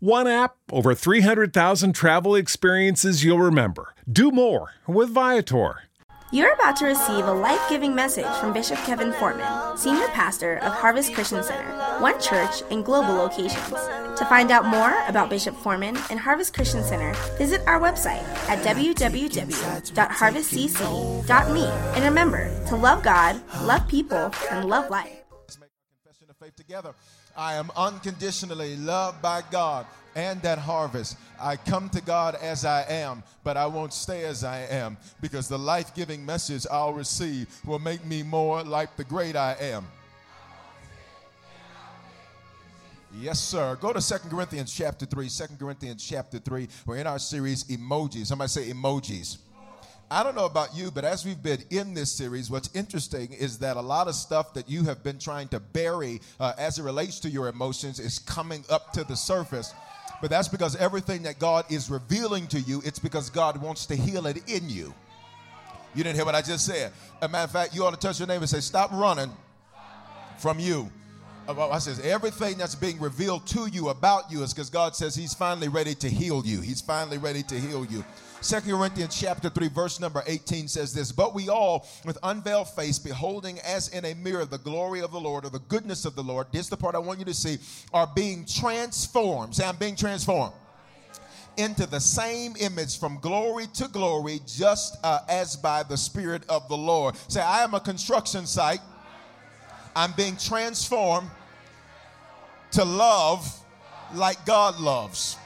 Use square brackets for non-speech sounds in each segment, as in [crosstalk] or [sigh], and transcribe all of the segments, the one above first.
One app, over 300,000 travel experiences you'll remember. Do more with Viator. You're about to receive a life giving message from Bishop Kevin Foreman, Senior Pastor of Harvest Christian Center, one church in global locations. To find out more about Bishop Foreman and Harvest Christian Center, visit our website at www.harvestcc.me. And remember to love God, love people, and love life. Let's make our confession of faith together. I am unconditionally loved by God and that harvest. I come to God as I am, but I won't stay as I am because the life giving message I'll receive will make me more like the great I am. Yes, sir. Go to 2 Corinthians chapter 3. 2 Corinthians chapter 3. We're in our series, Emojis. Somebody say emojis. I don't know about you, but as we've been in this series, what's interesting is that a lot of stuff that you have been trying to bury uh, as it relates to your emotions is coming up to the surface. But that's because everything that God is revealing to you, it's because God wants to heal it in you. You didn't hear what I just said. As a matter of fact, you ought to touch your neighbor and say, Stop running from you. Uh, I says everything that's being revealed to you about you is because God says He's finally ready to heal you. He's finally ready to heal you. Second Corinthians chapter 3, verse number 18 says this, But we all, with unveiled face, beholding as in a mirror the glory of the Lord or the goodness of the Lord, this is the part I want you to see, are being transformed. Say, I'm being transformed into the same image from glory to glory, just uh, as by the Spirit of the Lord. Say, I am a construction site. I'm being transformed to love like God loves.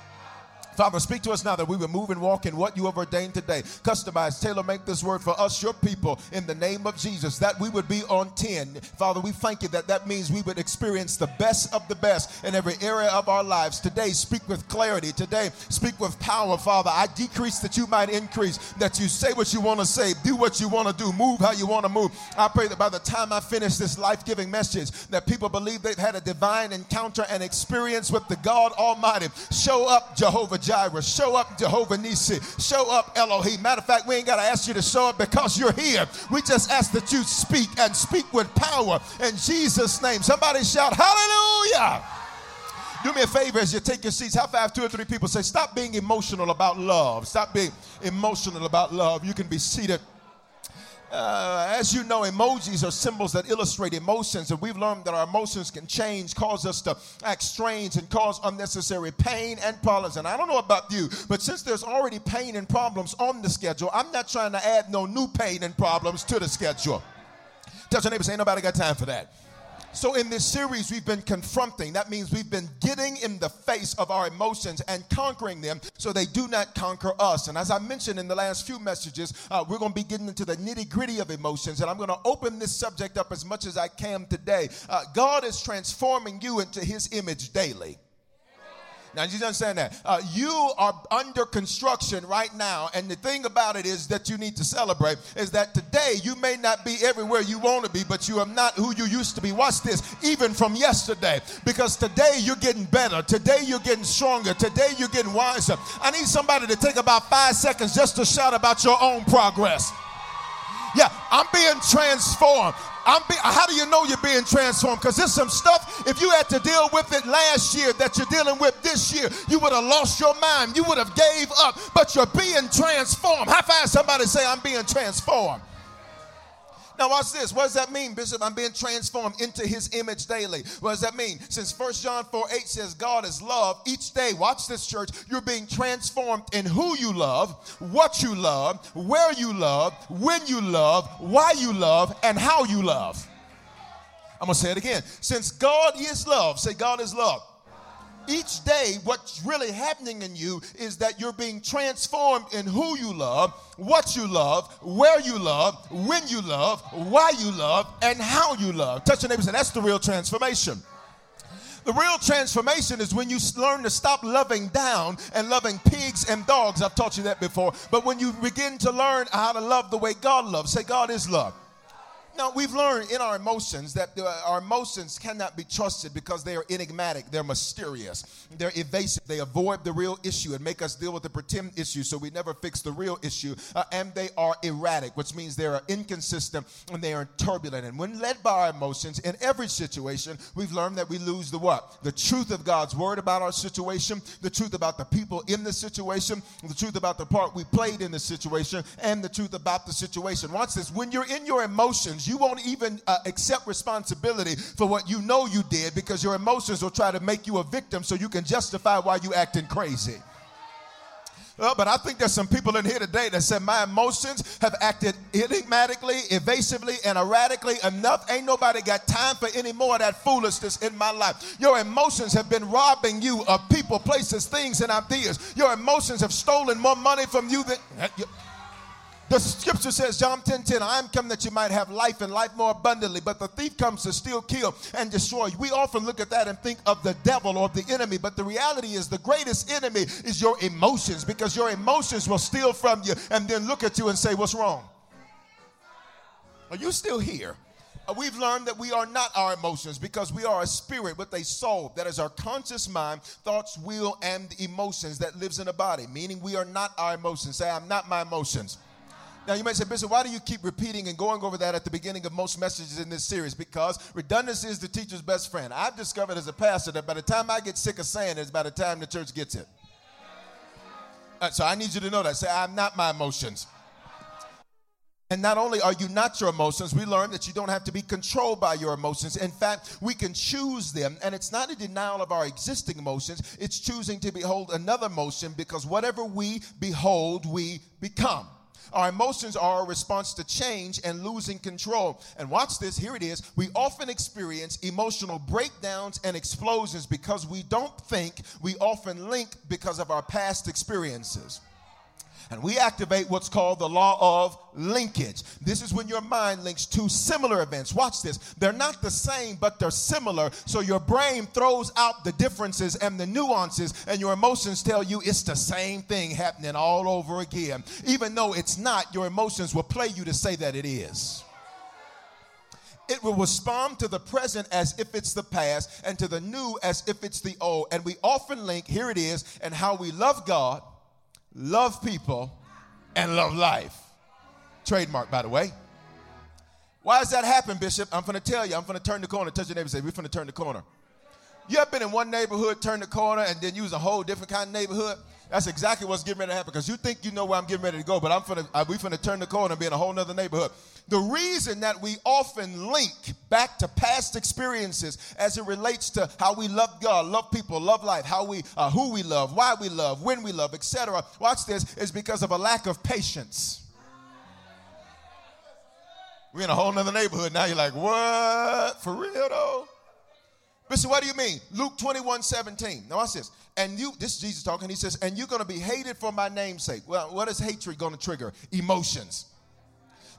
Father, speak to us now that we will move and walk in what you have ordained today. Customize, tailor, make this word for us, your people, in the name of Jesus, that we would be on 10. Father, we thank you that that means we would experience the best of the best in every area of our lives. Today, speak with clarity. Today, speak with power, Father. I decrease that you might increase, that you say what you want to say, do what you want to do, move how you want to move. I pray that by the time I finish this life giving message, that people believe they've had a divine encounter and experience with the God Almighty. Show up, Jehovah Jireh. Show up, Jehovah Nisi. Show up, Elohim. Matter of fact, we ain't got to ask you to show up because you're here. We just ask that you speak and speak with power in Jesus' name. Somebody shout, Hallelujah! Do me a favor as you take your seats. How five, two or three people say, Stop being emotional about love. Stop being emotional about love. You can be seated. Uh, as you know, emojis are symbols that illustrate emotions, and we've learned that our emotions can change, cause us to act strange, and cause unnecessary pain and problems. And I don't know about you, but since there's already pain and problems on the schedule, I'm not trying to add no new pain and problems to the schedule. Tell your neighbor, say, ain't nobody got time for that. So, in this series, we've been confronting. That means we've been getting in the face of our emotions and conquering them so they do not conquer us. And as I mentioned in the last few messages, uh, we're going to be getting into the nitty gritty of emotions. And I'm going to open this subject up as much as I can today. Uh, God is transforming you into his image daily. Now, you understand that? Uh, you are under construction right now, and the thing about it is that you need to celebrate is that today you may not be everywhere you want to be, but you are not who you used to be. Watch this, even from yesterday, because today you're getting better. Today you're getting stronger. Today you're getting wiser. I need somebody to take about five seconds just to shout about your own progress. Yeah, I'm being transformed. I'm be, how do you know you're being transformed? Because there's some stuff, if you had to deal with it last year that you're dealing with this year, you would have lost your mind. You would have gave up, but you're being transformed. High five somebody say, I'm being transformed. Now, watch this. What does that mean, Bishop? I'm being transformed into his image daily. What does that mean? Since 1 John 4 8 says God is love, each day, watch this, church, you're being transformed in who you love, what you love, where you love, when you love, why you love, and how you love. I'm going to say it again. Since God is love, say God is love each day, what's really happening in you is that you're being transformed in who you love, what you love, where you love, when you love, why you love, and how you love. Touch your neighbor and say, That's the real transformation. The real transformation is when you learn to stop loving down and loving pigs and dogs. I've taught you that before. But when you begin to learn how to love the way God loves, say, God is love. Now, we've learned in our emotions that our emotions cannot be trusted because they are enigmatic, they're mysterious, they're evasive, they avoid the real issue and make us deal with the pretend issue so we never fix the real issue. Uh, and they are erratic, which means they are inconsistent and they are turbulent. And when led by our emotions in every situation, we've learned that we lose the what? The truth of God's word about our situation, the truth about the people in the situation, the truth about the part we played in the situation, and the truth about the situation. Watch this. When you're in your emotions, you won't even uh, accept responsibility for what you know you did because your emotions will try to make you a victim so you can justify why you acting crazy. Uh, but I think there's some people in here today that said my emotions have acted enigmatically, evasively, and erratically enough. Ain't nobody got time for any more of that foolishness in my life. Your emotions have been robbing you of people, places, things, and ideas. Your emotions have stolen more money from you than. The scripture says, John 10 10, I am come that you might have life and life more abundantly, but the thief comes to steal, kill, and destroy. We often look at that and think of the devil or the enemy, but the reality is the greatest enemy is your emotions because your emotions will steal from you and then look at you and say, What's wrong? Are you still here? Uh, we've learned that we are not our emotions because we are a spirit with a soul that is our conscious mind, thoughts, will, and emotions that lives in a body, meaning we are not our emotions. Say, I'm not my emotions. Now, you might say, Bishop, why do you keep repeating and going over that at the beginning of most messages in this series? Because redundancy is the teacher's best friend. I've discovered as a pastor that by the time I get sick of saying it, it's by the time the church gets it. Uh, so I need you to know that. Say, I'm not my emotions. And not only are you not your emotions, we learn that you don't have to be controlled by your emotions. In fact, we can choose them. And it's not a denial of our existing emotions, it's choosing to behold another emotion because whatever we behold, we become. Our emotions are a response to change and losing control. And watch this, here it is. We often experience emotional breakdowns and explosions because we don't think, we often link because of our past experiences and we activate what's called the law of linkage. This is when your mind links two similar events. Watch this. They're not the same, but they're similar. So your brain throws out the differences and the nuances, and your emotions tell you it's the same thing happening all over again. Even though it's not, your emotions will play you to say that it is it will respond to the present as if it's the past and to the new as if it's the old. And we often link, here it is, and how we love God love people, and love life. Trademark, by the way. Why does that happen, Bishop? I'm going to tell you. I'm going to turn the corner. Touch your neighbor say, We're going to turn the corner. You ever been in one neighborhood, turn the corner, and then use a whole different kind of neighborhood? That's exactly what's getting ready to happen because you think you know where I'm getting ready to go, but I'm finna, uh, we finna turn the corner and be in a whole nother neighborhood. The reason that we often link back to past experiences as it relates to how we love God, love people, love life, how we, uh, who we love, why we love, when we love, etc. Watch this is because of a lack of patience. We're in a whole nother neighborhood now. You're like, what? For real though? Listen, what do you mean? Luke 21 17. Now, watch this. And you, this is Jesus talking, he says, and you're going to be hated for my name's sake. Well, what is hatred going to trigger? Emotions.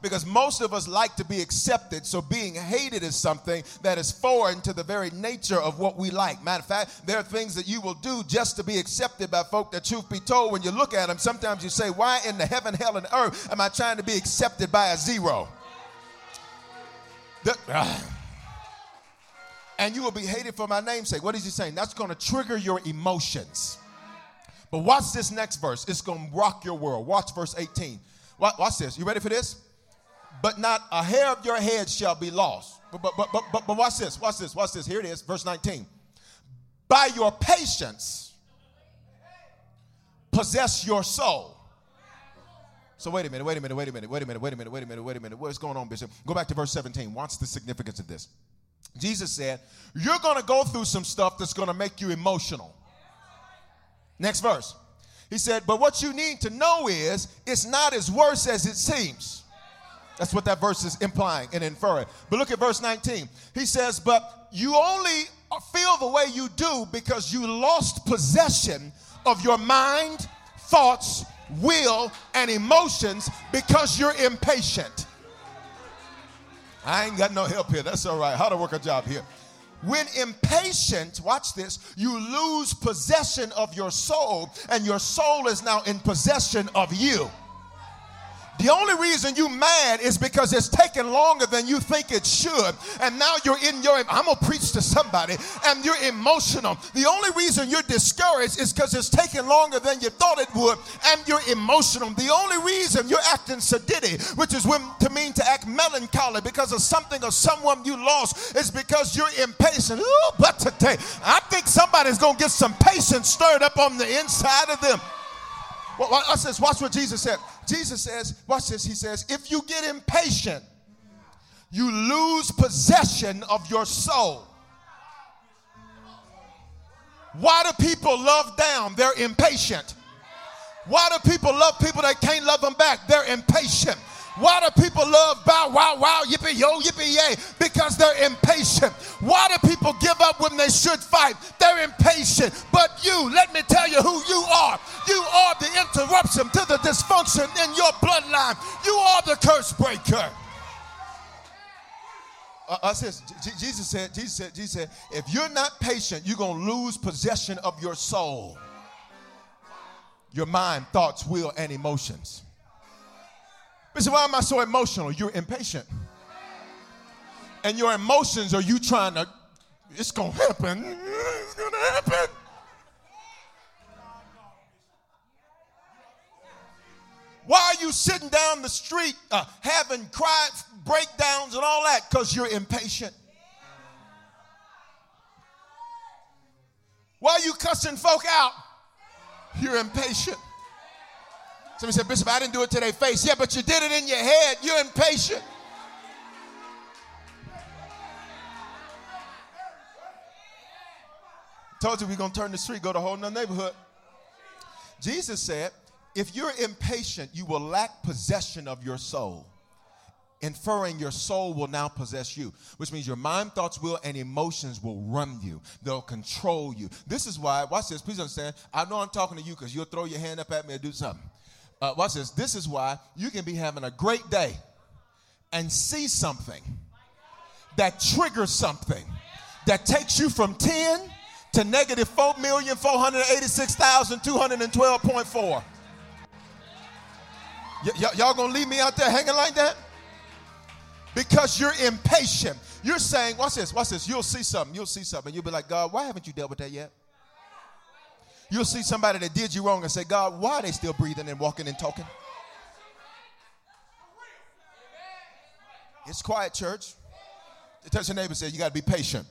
Because most of us like to be accepted, so being hated is something that is foreign to the very nature of what we like. Matter of fact, there are things that you will do just to be accepted by folk that, truth be told, when you look at them, sometimes you say, Why in the heaven, hell, and earth am I trying to be accepted by a zero? The, uh, and you will be hated for my namesake. What is he saying? That's going to trigger your emotions. But watch this next verse. It's going to rock your world. Watch verse 18. Watch this. You ready for this? But not a hair of your head shall be lost. But, but, but, but, but, watch this. Watch this. Watch this. Here it is. Verse 19. By your patience, possess your soul. So wait a minute, wait a minute, wait a minute, wait a minute, wait a minute, wait a minute, wait a minute. What's going on, Bishop? Go back to verse 17. Watch the significance of this. Jesus said, You're going to go through some stuff that's going to make you emotional. Next verse. He said, But what you need to know is it's not as worse as it seems. That's what that verse is implying and inferring. But look at verse 19. He says, But you only feel the way you do because you lost possession of your mind, thoughts, will, and emotions because you're impatient. I ain't got no help here. That's all right. How to work a job here. When impatient, watch this, you lose possession of your soul, and your soul is now in possession of you. The only reason you mad is because it's taken longer than you think it should. And now you're in your, I'm going to preach to somebody, and you're emotional. The only reason you're discouraged is because it's taken longer than you thought it would, and you're emotional. The only reason you're acting sedity, which is when, to mean to act melancholy because of something or someone you lost, is because you're impatient. Ooh, but today, I think somebody's going to get some patience stirred up on the inside of them. Well, watch this. Watch what Jesus said. Jesus says, watch this. He says, if you get impatient, you lose possession of your soul. Why do people love down? They're impatient. Why do people love people that can't love them back? They're impatient. Why do people love bow wow wow yippee yo yippee yay? Because they're impatient. Why do people give up when they should fight? They're impatient. But you, let me tell you who you are. You are the interruption to the dysfunction in your bloodline. You are the curse breaker. Uh, uh, says, Jesus said, Jesus said, Jesus said, if you're not patient, you're gonna lose possession of your soul, your mind, thoughts, will, and emotions. But why am I so emotional? You're impatient. And your emotions are you trying to, it's going to happen. It's going to happen. Why are you sitting down the street uh, having cry breakdowns and all that? Because you're impatient. Why are you cussing folk out? You're impatient. Somebody said, Bishop, I didn't do it to their face. Yeah, but you did it in your head. You're impatient. Told you we're going to turn the street, go to a whole nother neighborhood. Jesus said, if you're impatient, you will lack possession of your soul. Inferring your soul will now possess you, which means your mind, thoughts, will, and emotions will run you. They'll control you. This is why, watch this, please understand. I know I'm talking to you because you'll throw your hand up at me and do something uh, watch this. This is why you can be having a great day and see something that triggers something that takes you from 10 to negative 4,486,212.4. Y- y- y'all gonna leave me out there hanging like that? Because you're impatient. You're saying, watch this, watch this. You'll see something, you'll see something. You'll be like, God, why haven't you dealt with that yet? You'll see somebody that did you wrong and say, God, why are they still breathing and walking and talking? It's quiet, church. Touch your neighbor say, You got to be patient.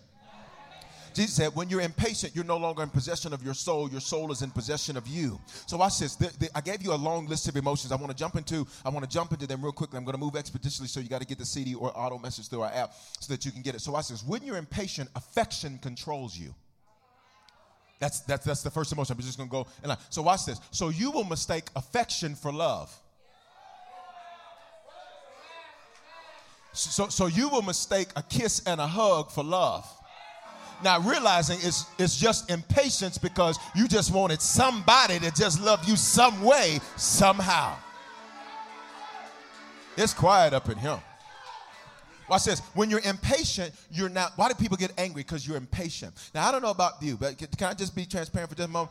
Jesus said, when you're impatient, you're no longer in possession of your soul. Your soul is in possession of you. So watch this. The, the, I gave you a long list of emotions. I want to jump into. I want to jump into them real quickly. I'm going to move expeditiously, so you got to get the CD or auto message through our app so that you can get it. So watch this. When you're impatient, affection controls you. That's, that's, that's the first emotion. I'm just going to go. And so watch this. So you will mistake affection for love. So, so you will mistake a kiss and a hug for love. Now realizing it's, it's just impatience because you just wanted somebody to just love you some way, somehow. It's quiet up in here. Watch this. When you're impatient, you're not. Why do people get angry? Because you're impatient. Now, I don't know about you, but can I just be transparent for just a moment?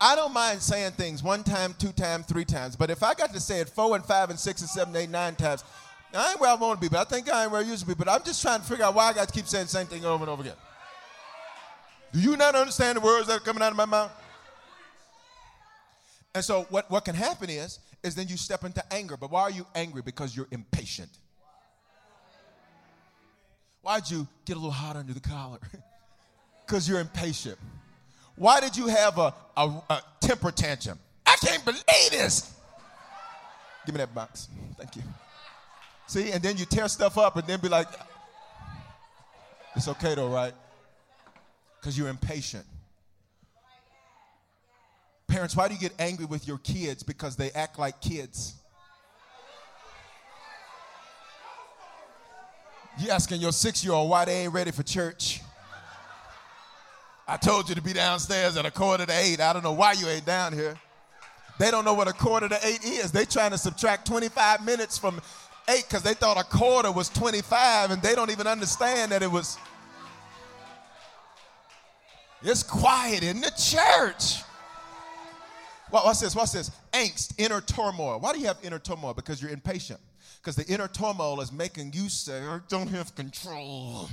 I don't mind saying things one time, two times, three times. But if I got to say it four and five and six and seven, eight, nine times, I ain't where I want to be, but I think I ain't where I used to be. But I'm just trying to figure out why I got to keep saying the same thing over and over again. Do you not understand the words that are coming out of my mouth? And so what, what can happen is, is then you step into anger. But why are you angry? Because you're impatient. Why'd you get a little hot under the collar? [laughs] Because you're impatient. Why did you have a, a, a temper tantrum? I can't believe this. Give me that box. Thank you. See, and then you tear stuff up and then be like, it's okay though, right? Because you're impatient. Parents, why do you get angry with your kids? Because they act like kids. You asking your six year old why they ain't ready for church. I told you to be downstairs at a quarter to eight. I don't know why you ain't down here. They don't know what a quarter to eight is. They trying to subtract 25 minutes from eight because they thought a quarter was 25 and they don't even understand that it was. It's quiet in the church. What's this? What's this? Angst, inner turmoil. Why do you have inner turmoil? Because you're impatient. Because the inner turmoil is making you say, I don't have control.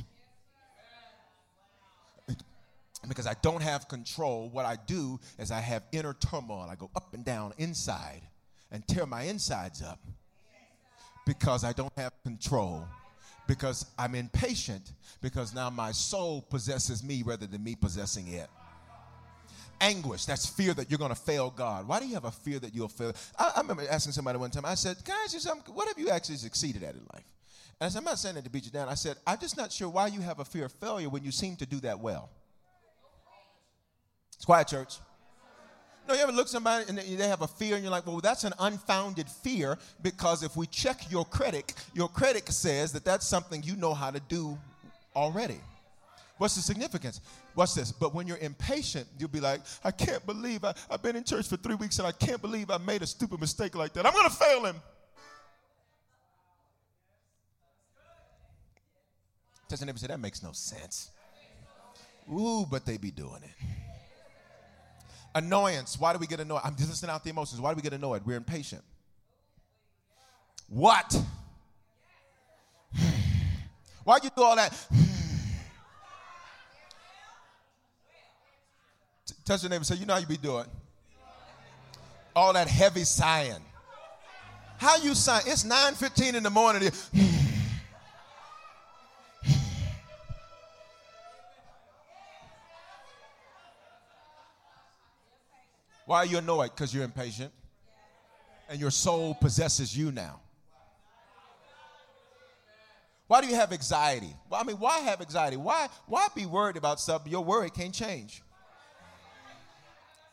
Because I don't have control, what I do is I have inner turmoil. I go up and down inside and tear my insides up because I don't have control. Because I'm impatient, because now my soul possesses me rather than me possessing it anguish. That's fear that you're going to fail God. Why do you have a fear that you'll fail? I, I, remember asking somebody one time, I said, Can I ask you something? What have you actually succeeded at in life? And I said, I'm not saying that to beat you down. I said, I'm just not sure why you have a fear of failure when you seem to do that well. It's quiet, church. No, you ever look somebody and they have a fear and you're like, well, that's an unfounded fear because if we check your credit, your credit says that that's something you know how to do already. What's the significance? What's this. But when you're impatient, you'll be like, I can't believe I, I've been in church for three weeks and I can't believe I made a stupid mistake like that. I'm going to fail him. Doesn't neighbor say, that makes no sense. Ooh, but they be doing it. Annoyance. Why do we get annoyed? I'm just listening out the emotions. Why do we get annoyed? We're impatient. What? [sighs] Why you do all that? [sighs] Touch your neighbor and say, you know how you be doing. All that heavy sighing. How you sigh? It's 9.15 in the morning. [sighs] Why are you annoyed? Because you're impatient. And your soul possesses you now. Why do you have anxiety? Well, I mean, why have anxiety? Why, why be worried about something your worry can't change?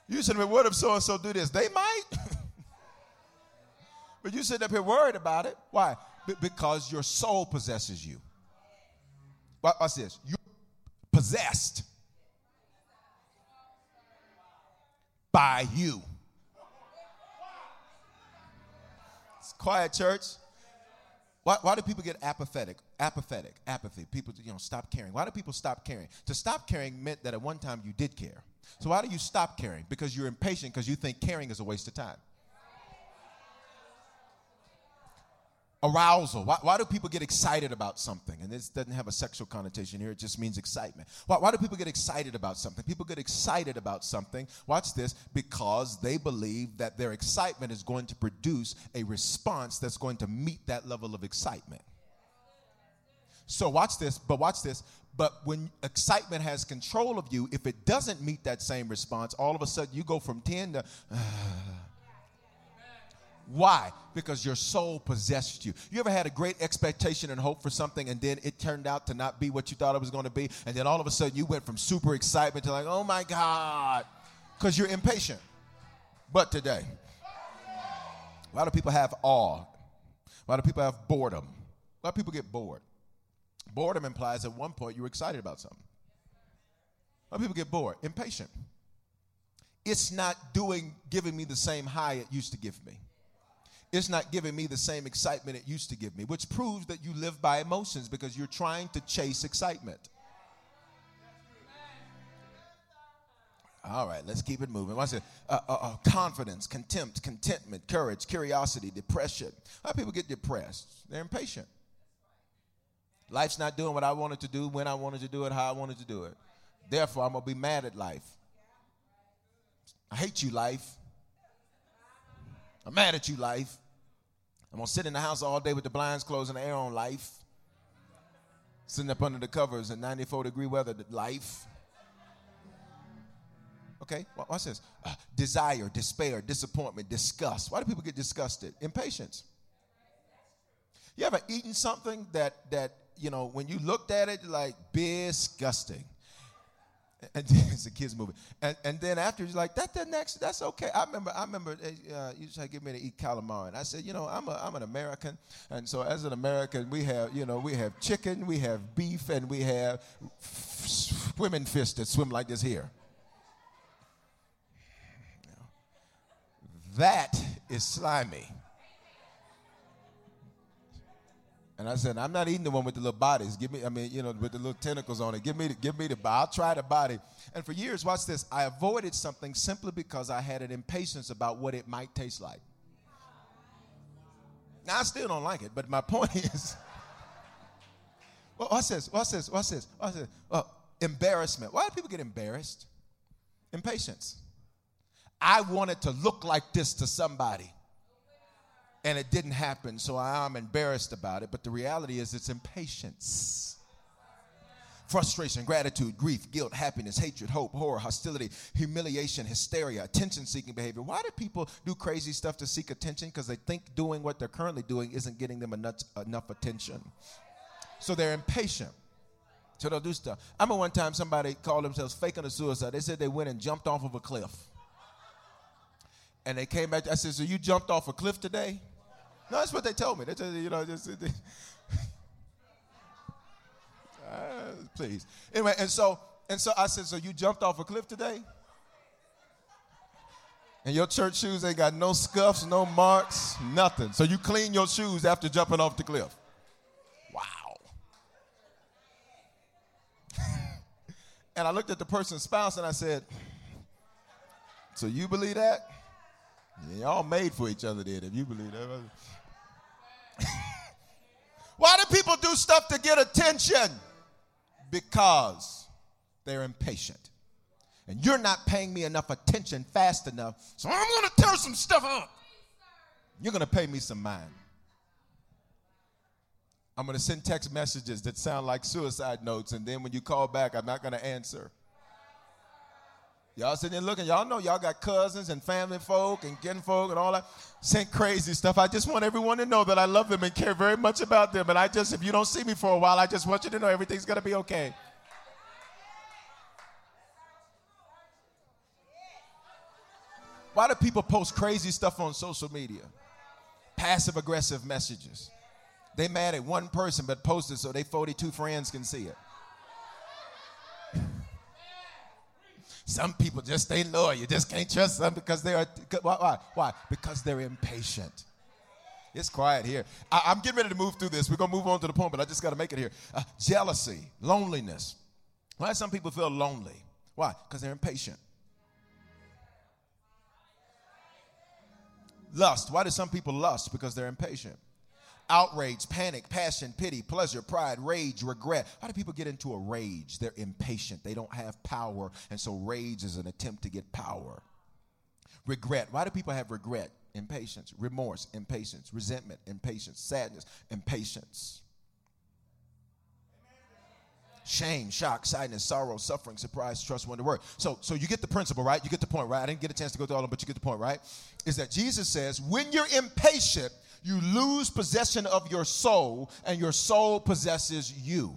You said, what if so and so do this? They might. [laughs] but you sit up here worried about it. Why? B- because your soul possesses you. What's this? You're possessed by you. It's quiet, church. Why, why do people get apathetic? Apathetic, apathy. People, you know, stop caring. Why do people stop caring? To stop caring meant that at one time you did care. So why do you stop caring? Because you're impatient because you think caring is a waste of time. Arousal. Why, why, do people get excited about something? And this doesn't have a sexual connotation here, it just means excitement. Why, why do people get excited about something? People get excited about something, watch this, because they believe that their excitement is going to produce a response that's going to meet that level of excitement. So watch this, but watch this. But when excitement has control of you, if it doesn't meet that same response, all of a sudden you go from 10 to. Uh, [sighs] [sighs] why? Because your soul possessed you. You ever had a great expectation and hope for something and then it turned out to not be what you thought it was going to be? And then all of a sudden you went from super excitement to like, oh my God, because you're impatient. But today, a lot of people have awe? A lot of people have boredom? A lot of people get bored? Boredom implies at one point you were excited about something. A lot of people get bored? Impatient. It's not doing, giving me the same high it used to give me. It's not giving me the same excitement it used to give me, which proves that you live by emotions because you're trying to chase excitement. All right, let's keep it moving. What's it? Uh, uh, uh, confidence, contempt, contentment, courage, curiosity, depression. How people get depressed? They're impatient. Life's not doing what I wanted to do, when I wanted to do it, how I wanted to do it. Therefore, I'm going to be mad at life. I hate you, life. I'm mad at you, life. I'm to sit in the house all day with the blinds closed and the air on, life. Sitting up under the covers in 94 degree weather, life. Okay, what's this? Uh, desire, despair, disappointment, disgust. Why do people get disgusted? Impatience. You ever eaten something that that you know when you looked at it like disgusting? And [laughs] it's a kids movie. And, and then after he's like, that the next, that's okay. I remember, I remember uh, you tried to get me to eat calamari. And I said, you know, I'm, a, I'm an American. And so as an American, we have, you know, we have chicken, we have beef, and we have swimming fish that swim like this here. That is slimy. And I said, I'm not eating the one with the little bodies. Give me, I mean, you know, with the little tentacles on it. Give me, the, give me the. I'll try the body. And for years, watch this. I avoided something simply because I had an impatience about what it might taste like. Now I still don't like it, but my [laughs] point is. Well, what's this? What's this? What's this? What's this? Well, embarrassment. Why do people get embarrassed? Impatience. I wanted to look like this to somebody and it didn't happen, so I'm embarrassed about it. But the reality is, it's impatience. Frustration, gratitude, grief, guilt, happiness, hatred, hope, horror, hostility, humiliation, hysteria, attention seeking behavior. Why do people do crazy stuff to seek attention? Because they think doing what they're currently doing isn't getting them enough, enough attention. So they're impatient. So they'll do stuff. I remember one time somebody called themselves faking a suicide. They said they went and jumped off of a cliff. And they came back. I said, So you jumped off a cliff today? No, that's what they told me. They told you know, just, [laughs] they, uh, please. Anyway, and so and so I said, so you jumped off a cliff today? And your church shoes ain't got no scuffs, no marks, nothing. So you clean your shoes after jumping off the cliff. Wow. [laughs] and I looked at the person's spouse and I said, So you believe that? Y'all made for each other then, if you believe that. [laughs] Why do people do stuff to get attention? Because they're impatient. And you're not paying me enough attention fast enough, so I'm going to tear some stuff up. You're going to pay me some mind. I'm going to send text messages that sound like suicide notes, and then when you call back, I'm not going to answer. Y'all sitting there looking, y'all know y'all got cousins and family folk and kin folk and all that. Sent crazy stuff. I just want everyone to know that I love them and care very much about them. And I just, if you don't see me for a while, I just want you to know everything's gonna be okay. Why do people post crazy stuff on social media? Passive aggressive messages. They mad at one person but post it so they 42 friends can see it. Some people just stay loyal. You just can't trust them because they are. Why? Why? Why? Because they're impatient. It's quiet here. I, am getting ready to move through this. We're going to move on to the point, but I just got to make it here. Uh, jealousy, loneliness. Why do some people feel lonely? Why? Because they're impatient. Lust. Why do some people lust? Because they're impatient outrage, panic, passion, pity, pleasure, pride, rage, regret. How do people get into a rage? They're impatient. They don't have power. And so rage is an attempt to get power. Regret. Why do people have regret? Impatience. Remorse, impatience. Resentment, impatience. Sadness, impatience. Shame, shock, sadness, sorrow, suffering, surprise, trust, wonder, word. So, so you get the principle, right? You get the point, right? I didn't get a chance to go through all of them, but you get the point, right? Is that Jesus says, when you're impatient, you lose possession of your soul, and your soul possesses you.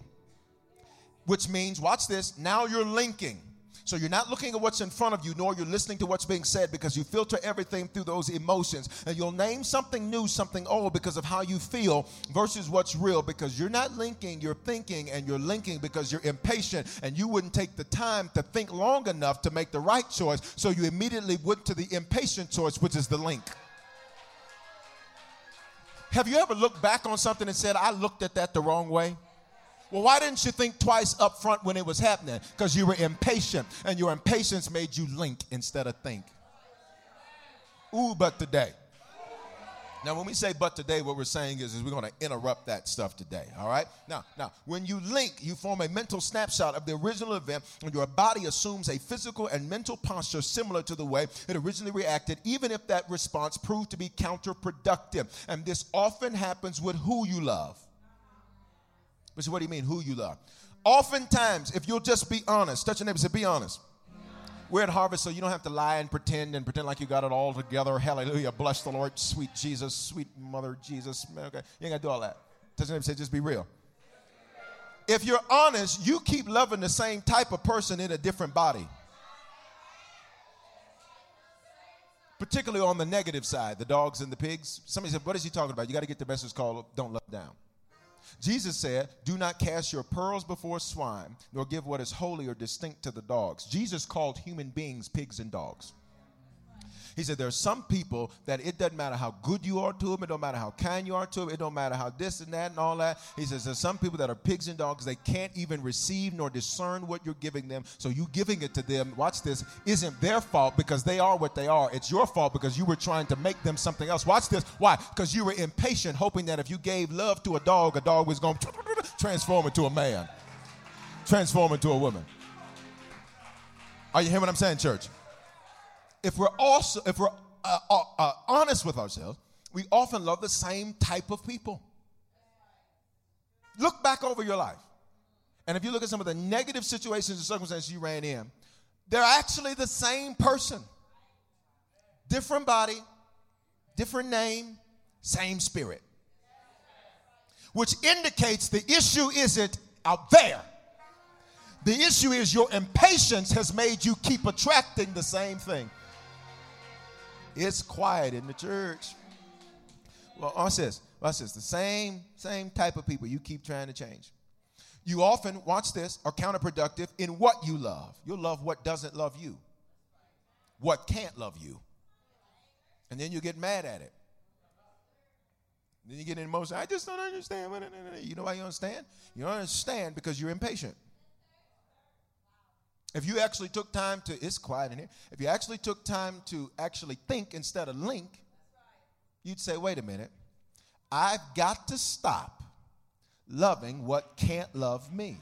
Which means, watch this, now you're linking. So you're not looking at what's in front of you, nor you're listening to what's being said because you filter everything through those emotions. And you'll name something new, something old because of how you feel versus what's real because you're not linking, you're thinking, and you're linking because you're impatient and you wouldn't take the time to think long enough to make the right choice. So you immediately went to the impatient choice, which is the link. Have you ever looked back on something and said, I looked at that the wrong way? Well, why didn't you think twice up front when it was happening? Because you were impatient, and your impatience made you link instead of think. Ooh, but today. Now, when we say but today, what we're saying is, is we're going to interrupt that stuff today. All right? Now, now, when you link, you form a mental snapshot of the original event, and your body assumes a physical and mental posture similar to the way it originally reacted, even if that response proved to be counterproductive. And this often happens with who you love. So what do you mean, who you love? Oftentimes, if you'll just be honest, touch your neighbor say, be honest we're at Harvest, so you don't have to lie and pretend and pretend like you got it all together. Hallelujah. Bless the Lord. Sweet Jesus. Sweet Mother Jesus. Okay. You ain't got to do all that. Your neighbor say, just be real. If you're honest, you keep loving the same type of person in a different body. Particularly on the negative side, the dogs and the pigs. Somebody said, What is he talking about? You got to get the message called Don't Let Down. Jesus said, Do not cast your pearls before swine, nor give what is holy or distinct to the dogs. Jesus called human beings pigs and dogs. He said there are some people that it doesn't matter how good you are to them, it don't matter how kind you are to them, it don't matter how this and that and all that. He says there's some people that are pigs and dogs, they can't even receive nor discern what you're giving them. So you giving it to them, watch this, isn't their fault because they are what they are. It's your fault because you were trying to make them something else. Watch this. Why? Because you were impatient, hoping that if you gave love to a dog, a dog was going [laughs] to transform into a man, transform into a woman. Are you hearing what I'm saying, church? If we're also if we're uh, uh, uh, honest with ourselves, we often love the same type of people. Look back over your life, and if you look at some of the negative situations and circumstances you ran in, they're actually the same person, different body, different name, same spirit, which indicates the issue isn't out there. The issue is your impatience has made you keep attracting the same thing. It's quiet in the church. Well, watch this. Watch this. The same, same type of people you keep trying to change. You often, watch this, are counterproductive in what you love. You'll love what doesn't love you, what can't love you. And then you get mad at it. Then you get emotional. I just don't understand. You know why you understand? You don't understand because you're impatient. If you actually took time to, it's quiet in here. If you actually took time to actually think instead of link, you'd say, wait a minute, I've got to stop loving what can't love me.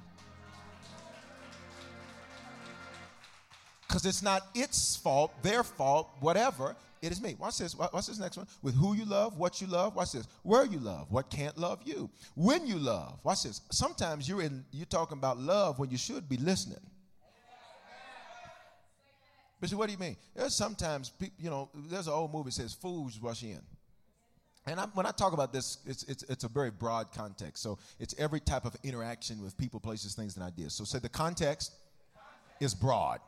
Because it's not its fault, their fault, whatever. It is me. Watch this. Watch this next one. With who you love, what you love. Watch this. Where you love, what can't love you. When you love. Watch this. Sometimes you're in. You're talking about love when you should be listening. But what do you mean? There's sometimes, people, you know, there's an old movie that says fools rush in. And I, when I talk about this, it's, it's, it's a very broad context. So it's every type of interaction with people, places, things, and ideas. So say the context is broad.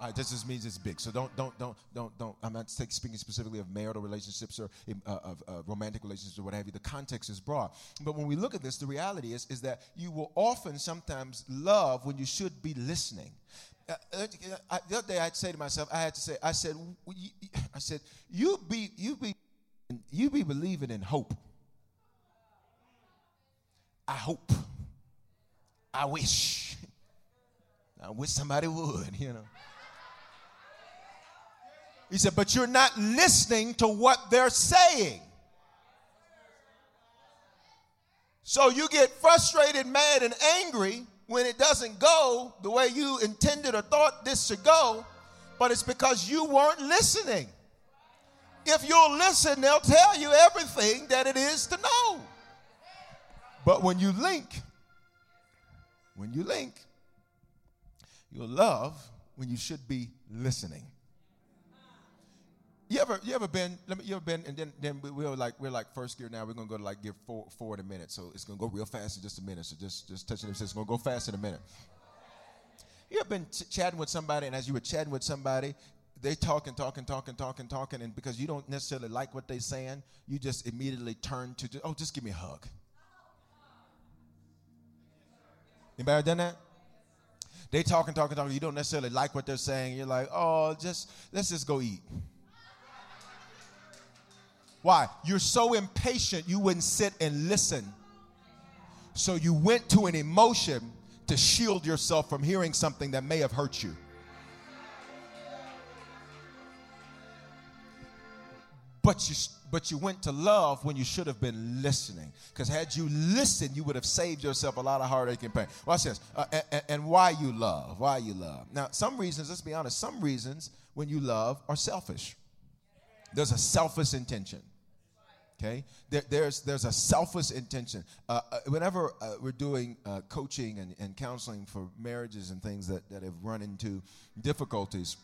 All right, this just means it's big. So don't, don't, don't, don't, don't. I'm not speaking specifically of marital relationships or uh, of uh, romantic relationships or what have you. The context is broad. But when we look at this, the reality is, is that you will often sometimes love when you should be listening. Uh, uh, the other day I'd say to myself, I had to say, I said, I said, you be, you be, you be believing in hope. I hope. I wish. I wish somebody would, you know. He said, but you're not listening to what they're saying. So you get frustrated, mad, and angry when it doesn't go the way you intended or thought this should go, but it's because you weren't listening. If you'll listen, they'll tell you everything that it is to know. But when you link, when you link, you'll love when you should be listening. You ever, you ever been? Let me, you ever been? And then, then we, we're like, we're like first gear now. We're gonna go to like gear four, forward a minute. So it's gonna go real fast in just a minute. So just, just touching it. It's gonna go fast in a minute. You ever been ch- chatting with somebody, and as you were chatting with somebody, they talking, talking, talking, talking, talking, and because you don't necessarily like what they're saying, you just immediately turn to, oh, just give me a hug. Anybody done that? They talking, talking, talking. You don't necessarily like what they're saying. You're like, oh, just let's just go eat. Why? You're so impatient you wouldn't sit and listen. So you went to an emotion to shield yourself from hearing something that may have hurt you. But you, but you went to love when you should have been listening. Because had you listened, you would have saved yourself a lot of heartache and pain. Watch this. Uh, and, and why you love. Why you love. Now, some reasons, let's be honest, some reasons when you love are selfish. There's a selfish intention. Okay, there, there's there's a selfish intention. Uh, uh, whenever uh, we're doing uh, coaching and, and counseling for marriages and things that, that have run into difficulties,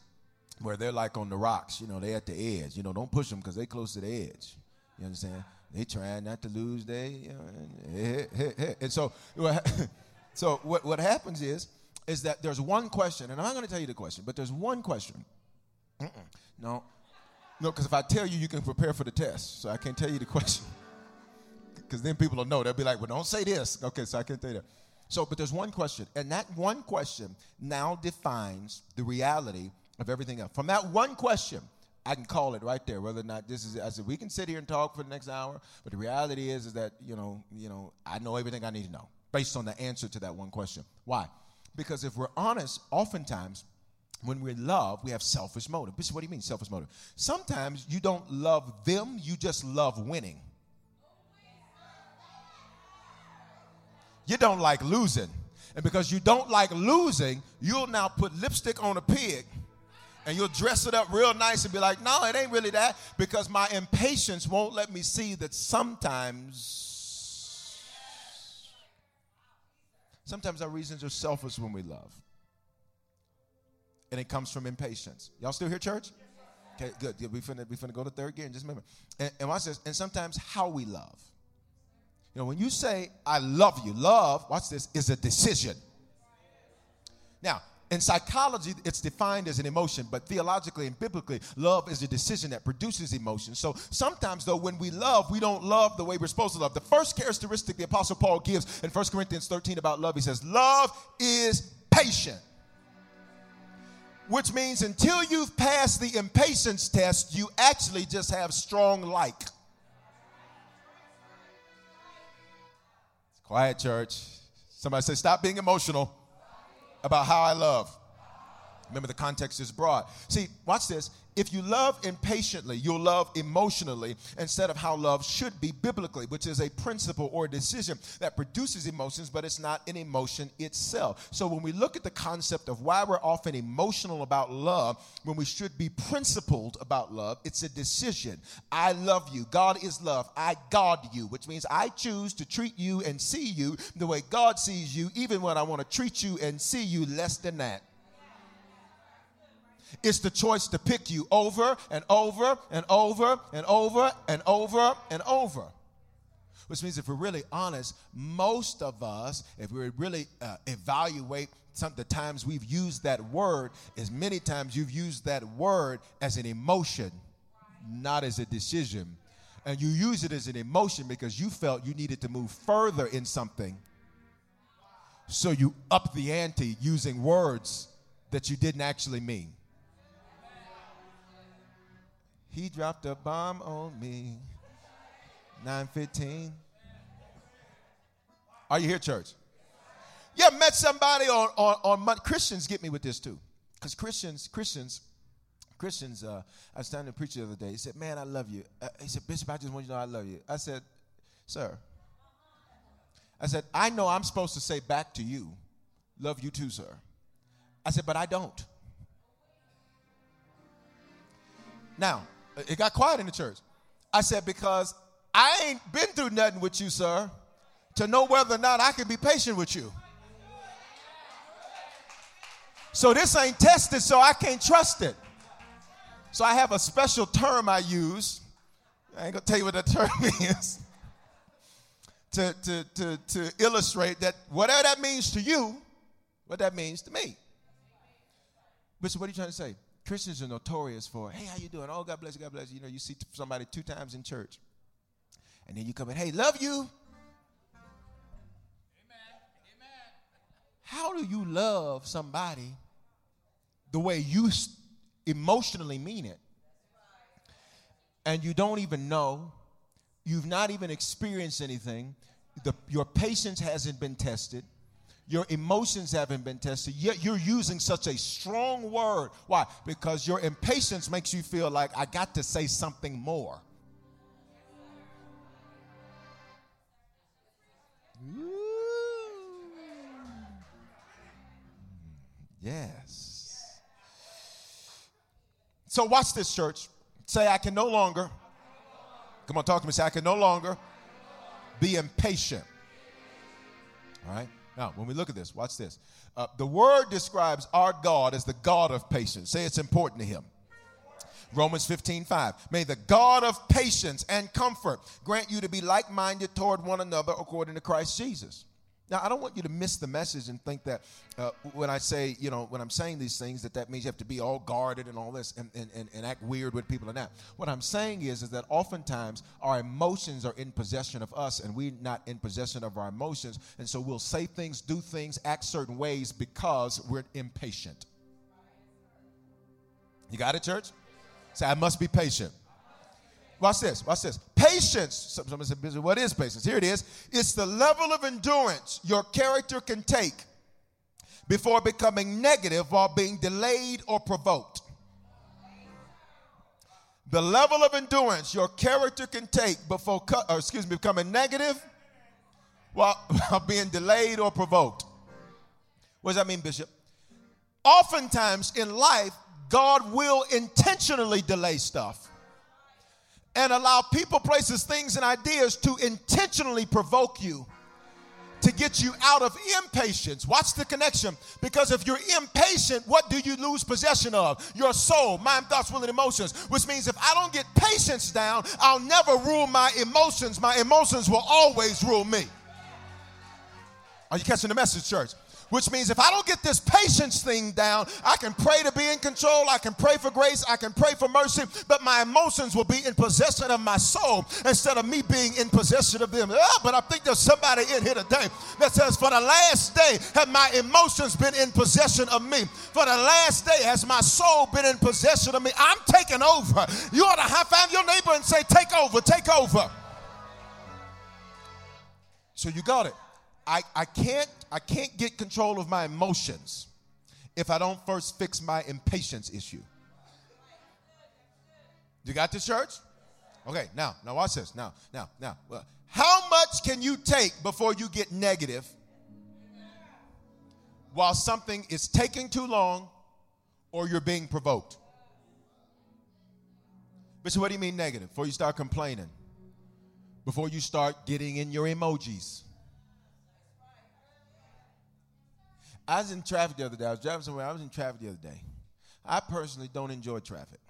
where they're like on the rocks, you know, they at the edge. You know, don't push them because they close to the edge. You understand? They trying not to lose. They, you know, and, and so, [laughs] so what, what happens is, is that there's one question, and I'm not going to tell you the question, but there's one question. Mm-mm, no, no, because if I tell you, you can prepare for the test. So I can't tell you the [laughs] question. Because then people will know. They'll be like, well, don't say this. Okay, so I can't tell you that. So, but there's one question, and that one question now defines the reality of everything else. From that one question, I can call it right there, whether or not this is. I said we can sit here and talk for the next hour, but the reality is, is that you know, you know, I know everything I need to know based on the answer to that one question. Why? Because if we're honest, oftentimes when we love, we have selfish motive. Bishop, what do you mean selfish motive? Sometimes you don't love them, you just love winning. You don't like losing. And because you don't like losing, you'll now put lipstick on a pig and you'll dress it up real nice and be like, no, it ain't really that because my impatience won't let me see that sometimes, sometimes our reasons are selfish when we love. And it comes from impatience. Y'all still here, church? Okay, good. Yeah, we finna, we finna go to third gear and just remember. And, and watch this. And sometimes how we love. You know, when you say, I love you, love, watch this, is a decision. Now, in psychology, it's defined as an emotion, but theologically and biblically, love is a decision that produces emotion. So sometimes, though, when we love, we don't love the way we're supposed to love. The first characteristic the Apostle Paul gives in 1 Corinthians 13 about love, he says, Love is patient. Which means until you've passed the impatience test, you actually just have strong like. Quiet, church. Somebody say, Stop being emotional about how I love. Remember, the context is broad. See, watch this. If you love impatiently, you'll love emotionally instead of how love should be biblically, which is a principle or a decision that produces emotions, but it's not an emotion itself. So when we look at the concept of why we're often emotional about love, when we should be principled about love, it's a decision. I love you. God is love. I God you, which means I choose to treat you and see you the way God sees you, even when I want to treat you and see you less than that. It's the choice to pick you over and over and over and over and over and over. Which means, if we're really honest, most of us, if we really uh, evaluate some the times we've used that word, as many times you've used that word as an emotion, not as a decision. And you use it as an emotion because you felt you needed to move further in something. So you up the ante using words that you didn't actually mean. He dropped a bomb on me. 915. Are you here, church? Yeah, met somebody on, on, on Christians get me with this too. Because Christians, Christians, Christians, uh, I was telling to preach the other day, he said, Man, I love you. Uh, he said, Bishop, I just want you to know I love you. I said, Sir, I said, I know I'm supposed to say back to you, love you too, sir. I said, but I don't. Now, it got quiet in the church. I said, because I ain't been through nothing with you, sir, to know whether or not I can be patient with you. So this ain't tested, so I can't trust it. So I have a special term I use. I ain't gonna tell you what that [laughs] term is. to, to, to, to illustrate that whatever that means to you, what that means to me. Bishop, what are you trying to say? Christians are notorious for, hey, how you doing? Oh, God bless you, God bless you. You know, you see somebody two times in church. And then you come in, hey, love you. Amen. Amen. How do you love somebody the way you emotionally mean it? And you don't even know, you've not even experienced anything, the, your patience hasn't been tested your emotions haven't been tested, yet you're using such a strong word. Why? Because your impatience makes you feel like I got to say something more. Yes. So watch this, church. Say, I can no longer. Come on, talk to me. Say, I can no longer be impatient. All right. Now, when we look at this, watch this. Uh, the word describes our God as the God of patience. Say it's important to him. Romans 15, 5. May the God of patience and comfort grant you to be like minded toward one another according to Christ Jesus. Now, I don't want you to miss the message and think that uh, when I say, you know, when I'm saying these things, that that means you have to be all guarded and all this and, and, and, and act weird with people and that. What I'm saying is, is that oftentimes our emotions are in possession of us and we're not in possession of our emotions. And so we'll say things, do things, act certain ways because we're impatient. You got it, church? Say, I must be patient. Watch this. Watch this. Patience. Someone said, What is patience? Here it is. It's the level of endurance your character can take before becoming negative while being delayed or provoked. The level of endurance your character can take before, or excuse me, becoming negative while, [laughs] while being delayed or provoked. What does that mean, Bishop? Oftentimes in life, God will intentionally delay stuff and allow people, places, things, and ideas to intentionally provoke you to get you out of impatience. Watch the connection. Because if you're impatient, what do you lose possession of? Your soul, mind, thoughts, will, and emotions. Which means if I don't get patience down, I'll never rule my emotions. My emotions will always rule me. Are you catching the message, church? Which means if I don't get this patience thing down, I can pray to be in control, I can pray for grace, I can pray for mercy, but my emotions will be in possession of my soul instead of me being in possession of them. Ah, but I think there's somebody in here today that says, For the last day have my emotions been in possession of me. For the last day has my soul been in possession of me. I'm taking over. You ought to high five your neighbor and say, Take over, take over. So you got it. I, I can't I can't get control of my emotions if I don't first fix my impatience issue. You got this, church? Okay, now, now watch this. Now, now, now. How much can you take before you get negative while something is taking too long or you're being provoked? Bishop, what do you mean negative? Before you start complaining, before you start getting in your emojis I was in traffic the other day. I was driving somewhere. I was in traffic the other day. I personally don't enjoy traffic.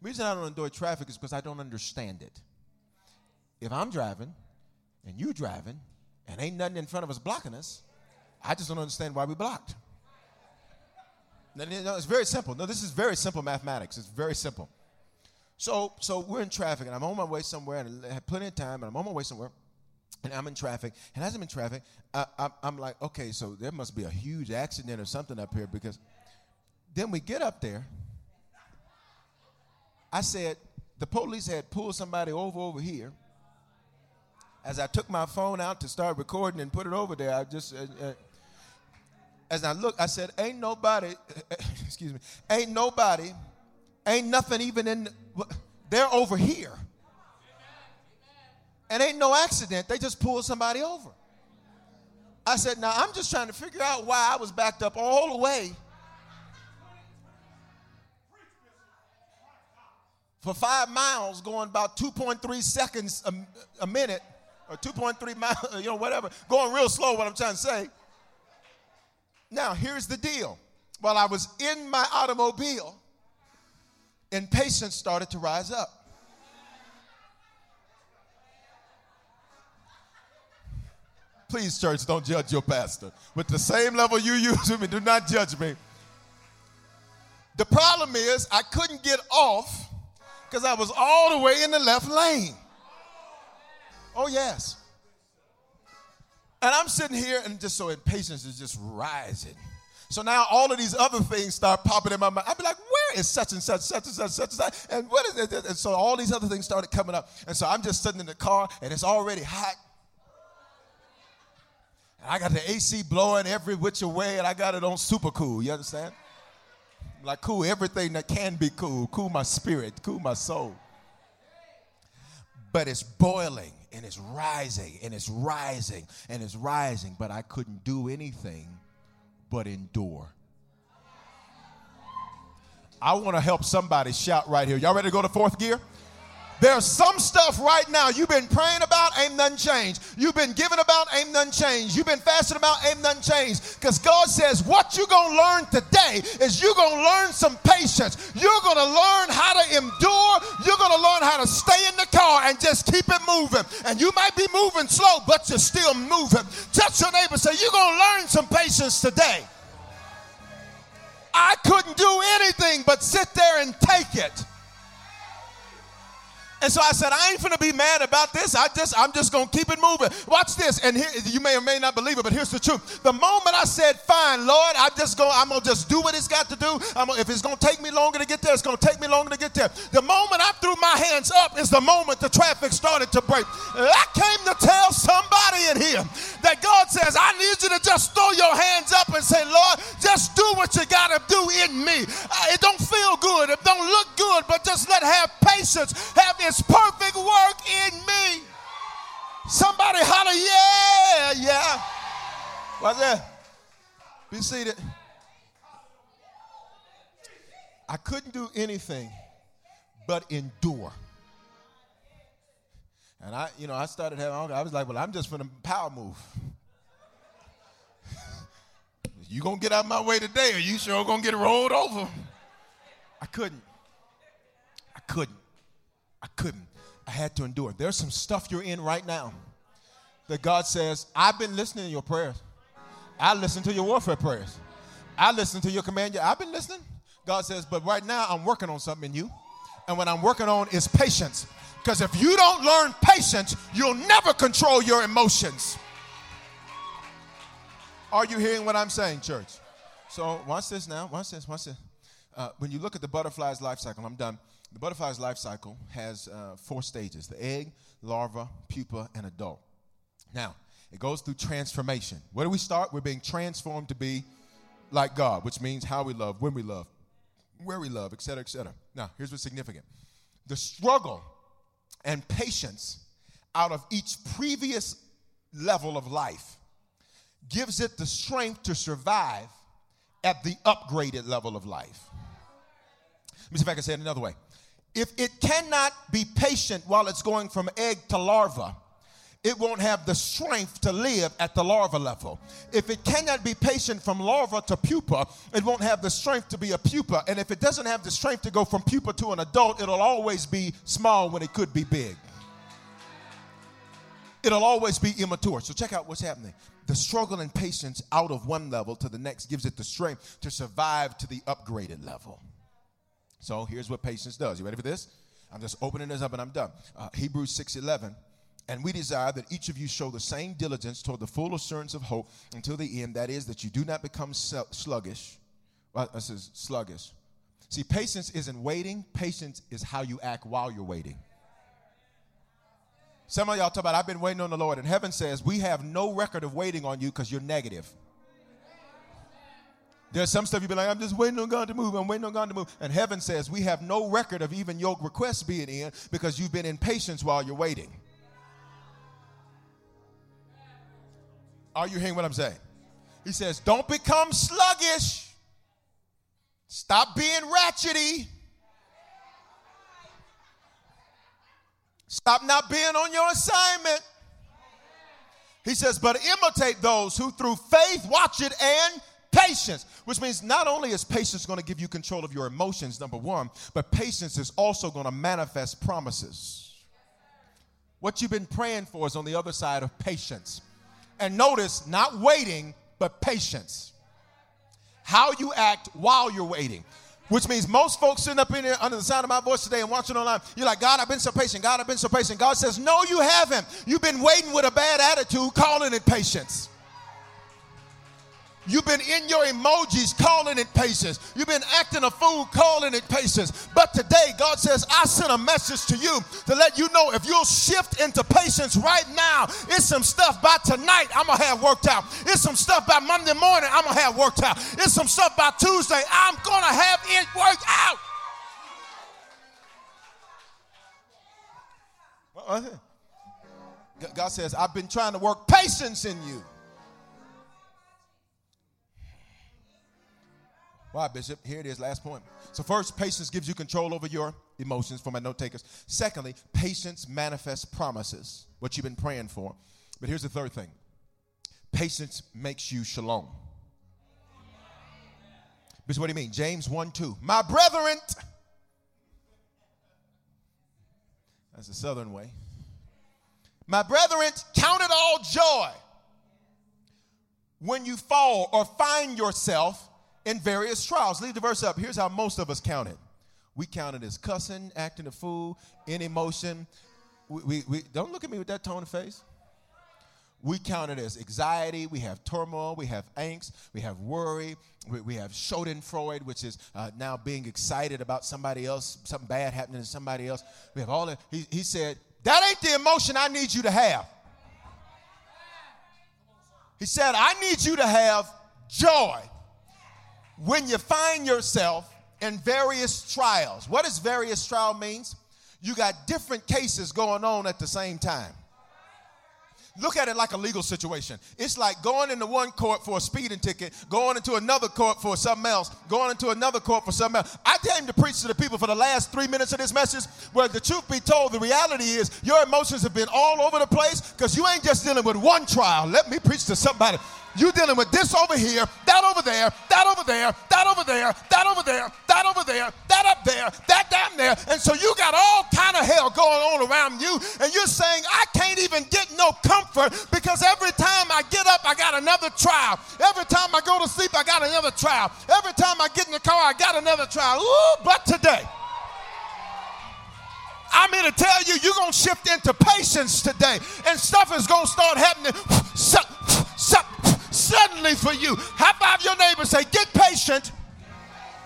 The reason I don't enjoy traffic is because I don't understand it. If I'm driving and you driving and ain't nothing in front of us blocking us, I just don't understand why we blocked. No, it's very simple. No, this is very simple mathematics. It's very simple. So, so we're in traffic, and I'm on my way somewhere, and I have plenty of time, and I'm on my way somewhere and I'm in traffic. And as I'm in traffic, I, am like, okay, so there must be a huge accident or something up here because then we get up there. I said, the police had pulled somebody over over here. As I took my phone out to start recording and put it over there, I just, uh, uh, as I look, I said, ain't nobody, [laughs] excuse me, ain't nobody, ain't nothing even in, they're over here. And ain't no accident. They just pulled somebody over. I said, now I'm just trying to figure out why I was backed up all the way for five miles, going about 2.3 seconds a, a minute, or 2.3 miles, [laughs] you know, whatever, going real slow, what I'm trying to say. Now, here's the deal. While I was in my automobile, impatience started to rise up. Please, church, don't judge your pastor. With the same level you use with me, do not judge me. The problem is, I couldn't get off because I was all the way in the left lane. Oh, yes. And I'm sitting here, and just so impatience is just rising. So now all of these other things start popping in my mind. I'd be like, where is such and such, such and such, such and such? And what is it? And so all these other things started coming up. And so I'm just sitting in the car, and it's already hot. I got the AC blowing every which way, and I got it on super cool. You understand? Like cool everything that can be cool, cool my spirit, cool my soul. But it's boiling and it's rising and it's rising and it's rising, but I couldn't do anything but endure. I want to help somebody shout right here. Y'all ready to go to fourth gear? There's some stuff right now you've been praying about, ain't none changed. You've been giving about, ain't none changed. You've been fasting about, ain't none changed. Because God says, what you're going to learn today is you're going to learn some patience. You're going to learn how to endure. You're going to learn how to stay in the car and just keep it moving. And you might be moving slow, but you're still moving. Touch your neighbor, say, you're going to learn some patience today. I couldn't do anything but sit there and take it. And so I said, I ain't gonna be mad about this. I just, I'm just gonna keep it moving. Watch this. And here, you may or may not believe it, but here's the truth. The moment I said, fine, Lord, I'm just gonna, I'm gonna just do what it's got to do. Gonna, if it's gonna take me longer to get there, it's gonna take me longer to get there. The moment I threw my hands up is the moment the traffic started to break. I came to tell somebody in here that God says, I need you to just throw your hands up and say, Lord, just do what you gotta do in me. Uh, it don't feel good, it don't look good, but just let have patience, have his perfect work in me. Somebody holler, yeah, yeah. What's that? Be seated. I couldn't do anything but endure. And I, you know, I started having, I was like, well, I'm just for the power move. [laughs] you gonna get out my way today, or you sure gonna get rolled over? I couldn't. I couldn't. I couldn't. I had to endure. There's some stuff you're in right now that God says, I've been listening to your prayers. I listen to your warfare prayers. I listen to your command. I've been listening. God says, but right now I'm working on something in you. And what I'm working on is patience. Because if you don't learn patience, you'll never control your emotions. Are you hearing what I'm saying, church? So, watch this now. Watch this. Watch this. Uh, when you look at the butterfly's life cycle, I'm done. The butterfly's life cycle has uh, four stages the egg, larva, pupa, and adult. Now, it goes through transformation. Where do we start? We're being transformed to be like God, which means how we love, when we love, where we love, etc., etc. Now, here's what's significant the struggle and patience out of each previous level of life gives it the strength to survive at the upgraded level of life. Let me see if I can say it another way. If it cannot be patient while it's going from egg to larva, it won't have the strength to live at the larva level. If it cannot be patient from larva to pupa, it won't have the strength to be a pupa. And if it doesn't have the strength to go from pupa to an adult, it'll always be small when it could be big. It'll always be immature. So check out what's happening. The struggle and patience out of one level to the next gives it the strength to survive to the upgraded level. So here's what patience does. You ready for this? I'm just opening this up and I'm done. Uh, Hebrews 6:11. And we desire that each of you show the same diligence toward the full assurance of hope until the end. That is, that you do not become sluggish. Well, this is sluggish. See, patience isn't waiting. Patience is how you act while you're waiting. Some of y'all talk about, I've been waiting on the Lord. And heaven says, we have no record of waiting on you because you're negative. There's some stuff you be like, I'm just waiting on God to move. I'm waiting on God to move. And heaven says, we have no record of even your requests being in because you've been in patience while you're waiting. Are you hearing what I'm saying? He says, don't become sluggish. Stop being ratchety. Stop not being on your assignment. He says, but imitate those who through faith, watch it, and patience, which means not only is patience going to give you control of your emotions, number one, but patience is also going to manifest promises. What you've been praying for is on the other side of patience. And notice, not waiting, but patience. How you act while you're waiting. Which means most folks sitting up in here under the sound of my voice today and watching online, you're like, God, I've been so patient. God, I've been so patient. God says, No, you haven't. You've been waiting with a bad attitude, calling it patience. You've been in your emojis calling it patience. You've been acting a fool calling it patience. But today, God says, I sent a message to you to let you know if you'll shift into patience right now, it's some stuff by tonight I'm going to have worked out. It's some stuff by Monday morning I'm going to have worked out. It's some stuff by Tuesday I'm going to have it worked out. God says, I've been trying to work patience in you. Why, Bishop? Here it is, last point. So, first, patience gives you control over your emotions for my note takers. Secondly, patience manifests promises, what you've been praying for. But here's the third thing patience makes you shalom. Bishop, what do you mean? James 1 2. My brethren, that's the southern way. My brethren, count it all joy when you fall or find yourself in various trials. Leave the verse up. Here's how most of us count it. We count it as cussing, acting a fool, in emotion. We, we, we, don't look at me with that tone of face. We count it as anxiety, we have turmoil, we have angst, we have worry, we, we have Schadenfreude, which is uh, now being excited about somebody else, something bad happening to somebody else. We have all that. He, he said, That ain't the emotion I need you to have. He said, I need you to have joy when you find yourself in various trials. What does various trial means? You got different cases going on at the same time. Look at it like a legal situation. It's like going into one court for a speeding ticket, going into another court for something else, going into another court for something else. I came to preach to the people for the last three minutes of this message where the truth be told, the reality is your emotions have been all over the place because you ain't just dealing with one trial. Let me preach to somebody. You dealing with this over here, that over there, that over there, that over there, that over there, that over there, that up there, that down there. And so you got all kind of hell going on around you. And you're saying, I can't even get no comfort because every time I get up, I got another trial. Every time I go to sleep, I got another trial. Every time I get in the car, I got another trial. Ooh, but today. I'm here to tell you, you're going to shift into patience today, and stuff is going to start happening suddenly for you. High five your neighbor, say, Get patient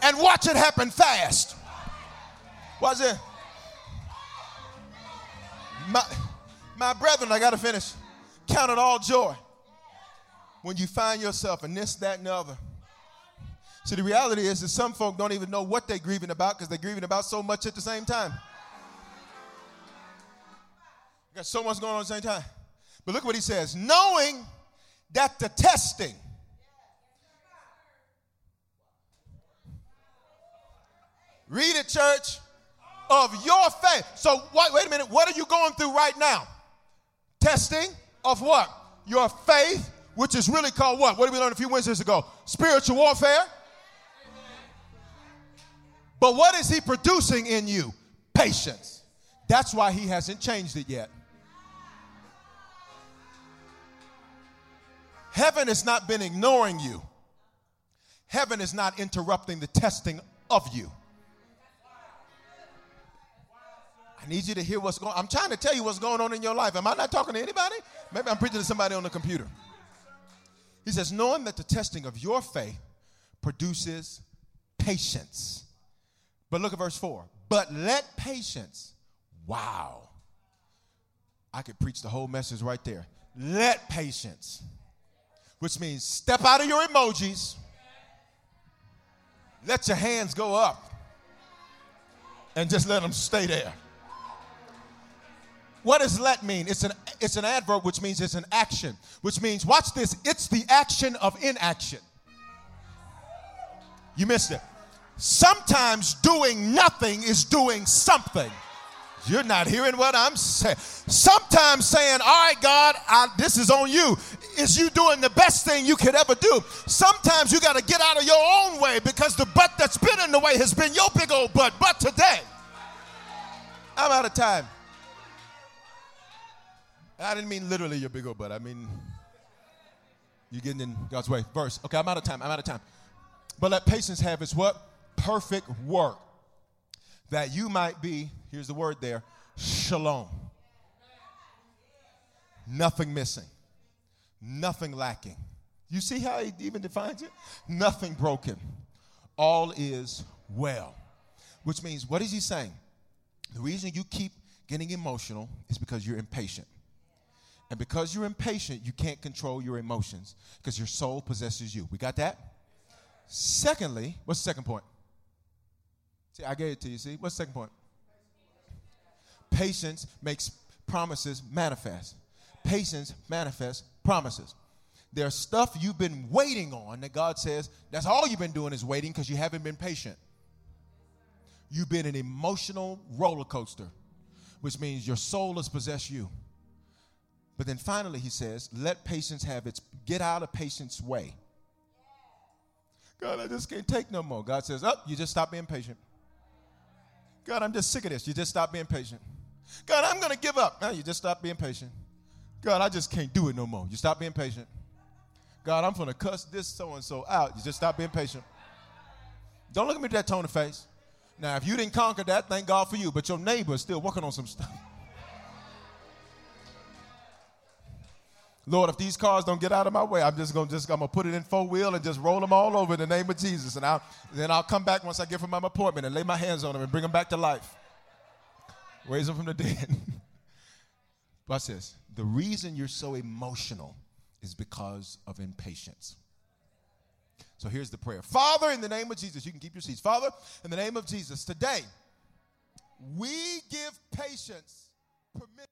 and watch it happen fast. What's it? My, my brethren, I got to finish. Count it all joy when you find yourself in this, that, and the other. See, the reality is that some folk don't even know what they're grieving about because they're grieving about so much at the same time. got so much going on at the same time. But look what he says knowing that the testing read it church of your faith. So what, wait a minute. What are you going through right now? Testing of what? Your faith which is really called what? What did we learn a few wednesdays ago? Spiritual warfare. But what is he producing in you? Patience. That's why he hasn't changed it yet Heaven has not been ignoring you. Heaven is not interrupting the testing of you. I need you to hear what's going on. I'm trying to tell you what's going on in your life. Am I not talking to anybody? Maybe I'm preaching to somebody on the computer. He says, knowing that the testing of your faith produces patience. But look at verse 4. But let patience, wow. I could preach the whole message right there. Let patience which means step out of your emojis, let your hands go up, and just let them stay there. What does let mean? It's an, it's an adverb, which means it's an action, which means, watch this, it's the action of inaction. You missed it. Sometimes doing nothing is doing something. You're not hearing what I'm saying. Sometimes saying, All right, God, I, this is on you, is you doing the best thing you could ever do. Sometimes you got to get out of your own way because the butt that's been in the way has been your big old butt. But today, I'm out of time. I didn't mean literally your big old butt. I mean, you're getting in God's way. Verse. Okay, I'm out of time. I'm out of time. But let patience have its what? Perfect work. That you might be, here's the word there, shalom. Nothing missing nothing lacking. You see how he even defines it? Nothing broken. All is well. Which means, what is he saying? The reason you keep getting emotional is because you're impatient. And because you're impatient, you can't control your emotions because your soul possesses you. We got that? Secondly, what's the second point? I gave it to you. See, what's the second point? Patience makes promises manifest. Patience manifests promises. There's stuff you've been waiting on that God says that's all you've been doing is waiting because you haven't been patient. You've been an emotional roller coaster, which means your soul has possessed you. But then finally, he says, let patience have its, get out of patience' way. God, I just can't take no more. God says, oh, you just stop being patient. God, I'm just sick of this. You just stop being patient. God, I'm going to give up. Now you just stop being patient. God, I just can't do it no more. You stop being patient. God, I'm going to cuss this so and so out. You just stop being patient. Don't look at me with that tone of face. Now, if you didn't conquer that, thank God for you, but your neighbor is still working on some stuff. Lord, if these cars don't get out of my way, I'm just gonna just I'm gonna put it in four wheel and just roll them all over in the name of Jesus. And I'll, then I'll come back once I get from my appointment and lay my hands on them and bring them back to life. Raise them from the dead. [laughs] Watch this. The reason you're so emotional is because of impatience. So here's the prayer Father, in the name of Jesus, you can keep your seats. Father, in the name of Jesus, today we give patience permission.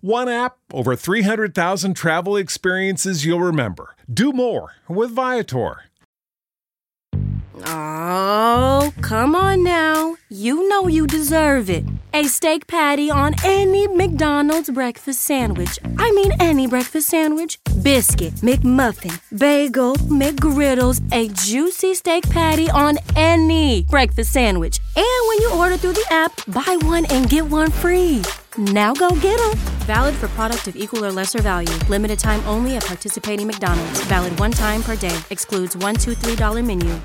One app, over 300,000 travel experiences you'll remember. Do more with Viator. Oh, come on now. You know you deserve it. A steak patty on any McDonald's breakfast sandwich. I mean, any breakfast sandwich. Biscuit, McMuffin, bagel, McGriddles, a juicy steak patty on any breakfast sandwich. And when you order through the app, buy one and get one free. Now go get them. Valid for product of equal or lesser value. Limited time only at participating McDonald's. Valid one time per day. Excludes one, two, three dollar menu.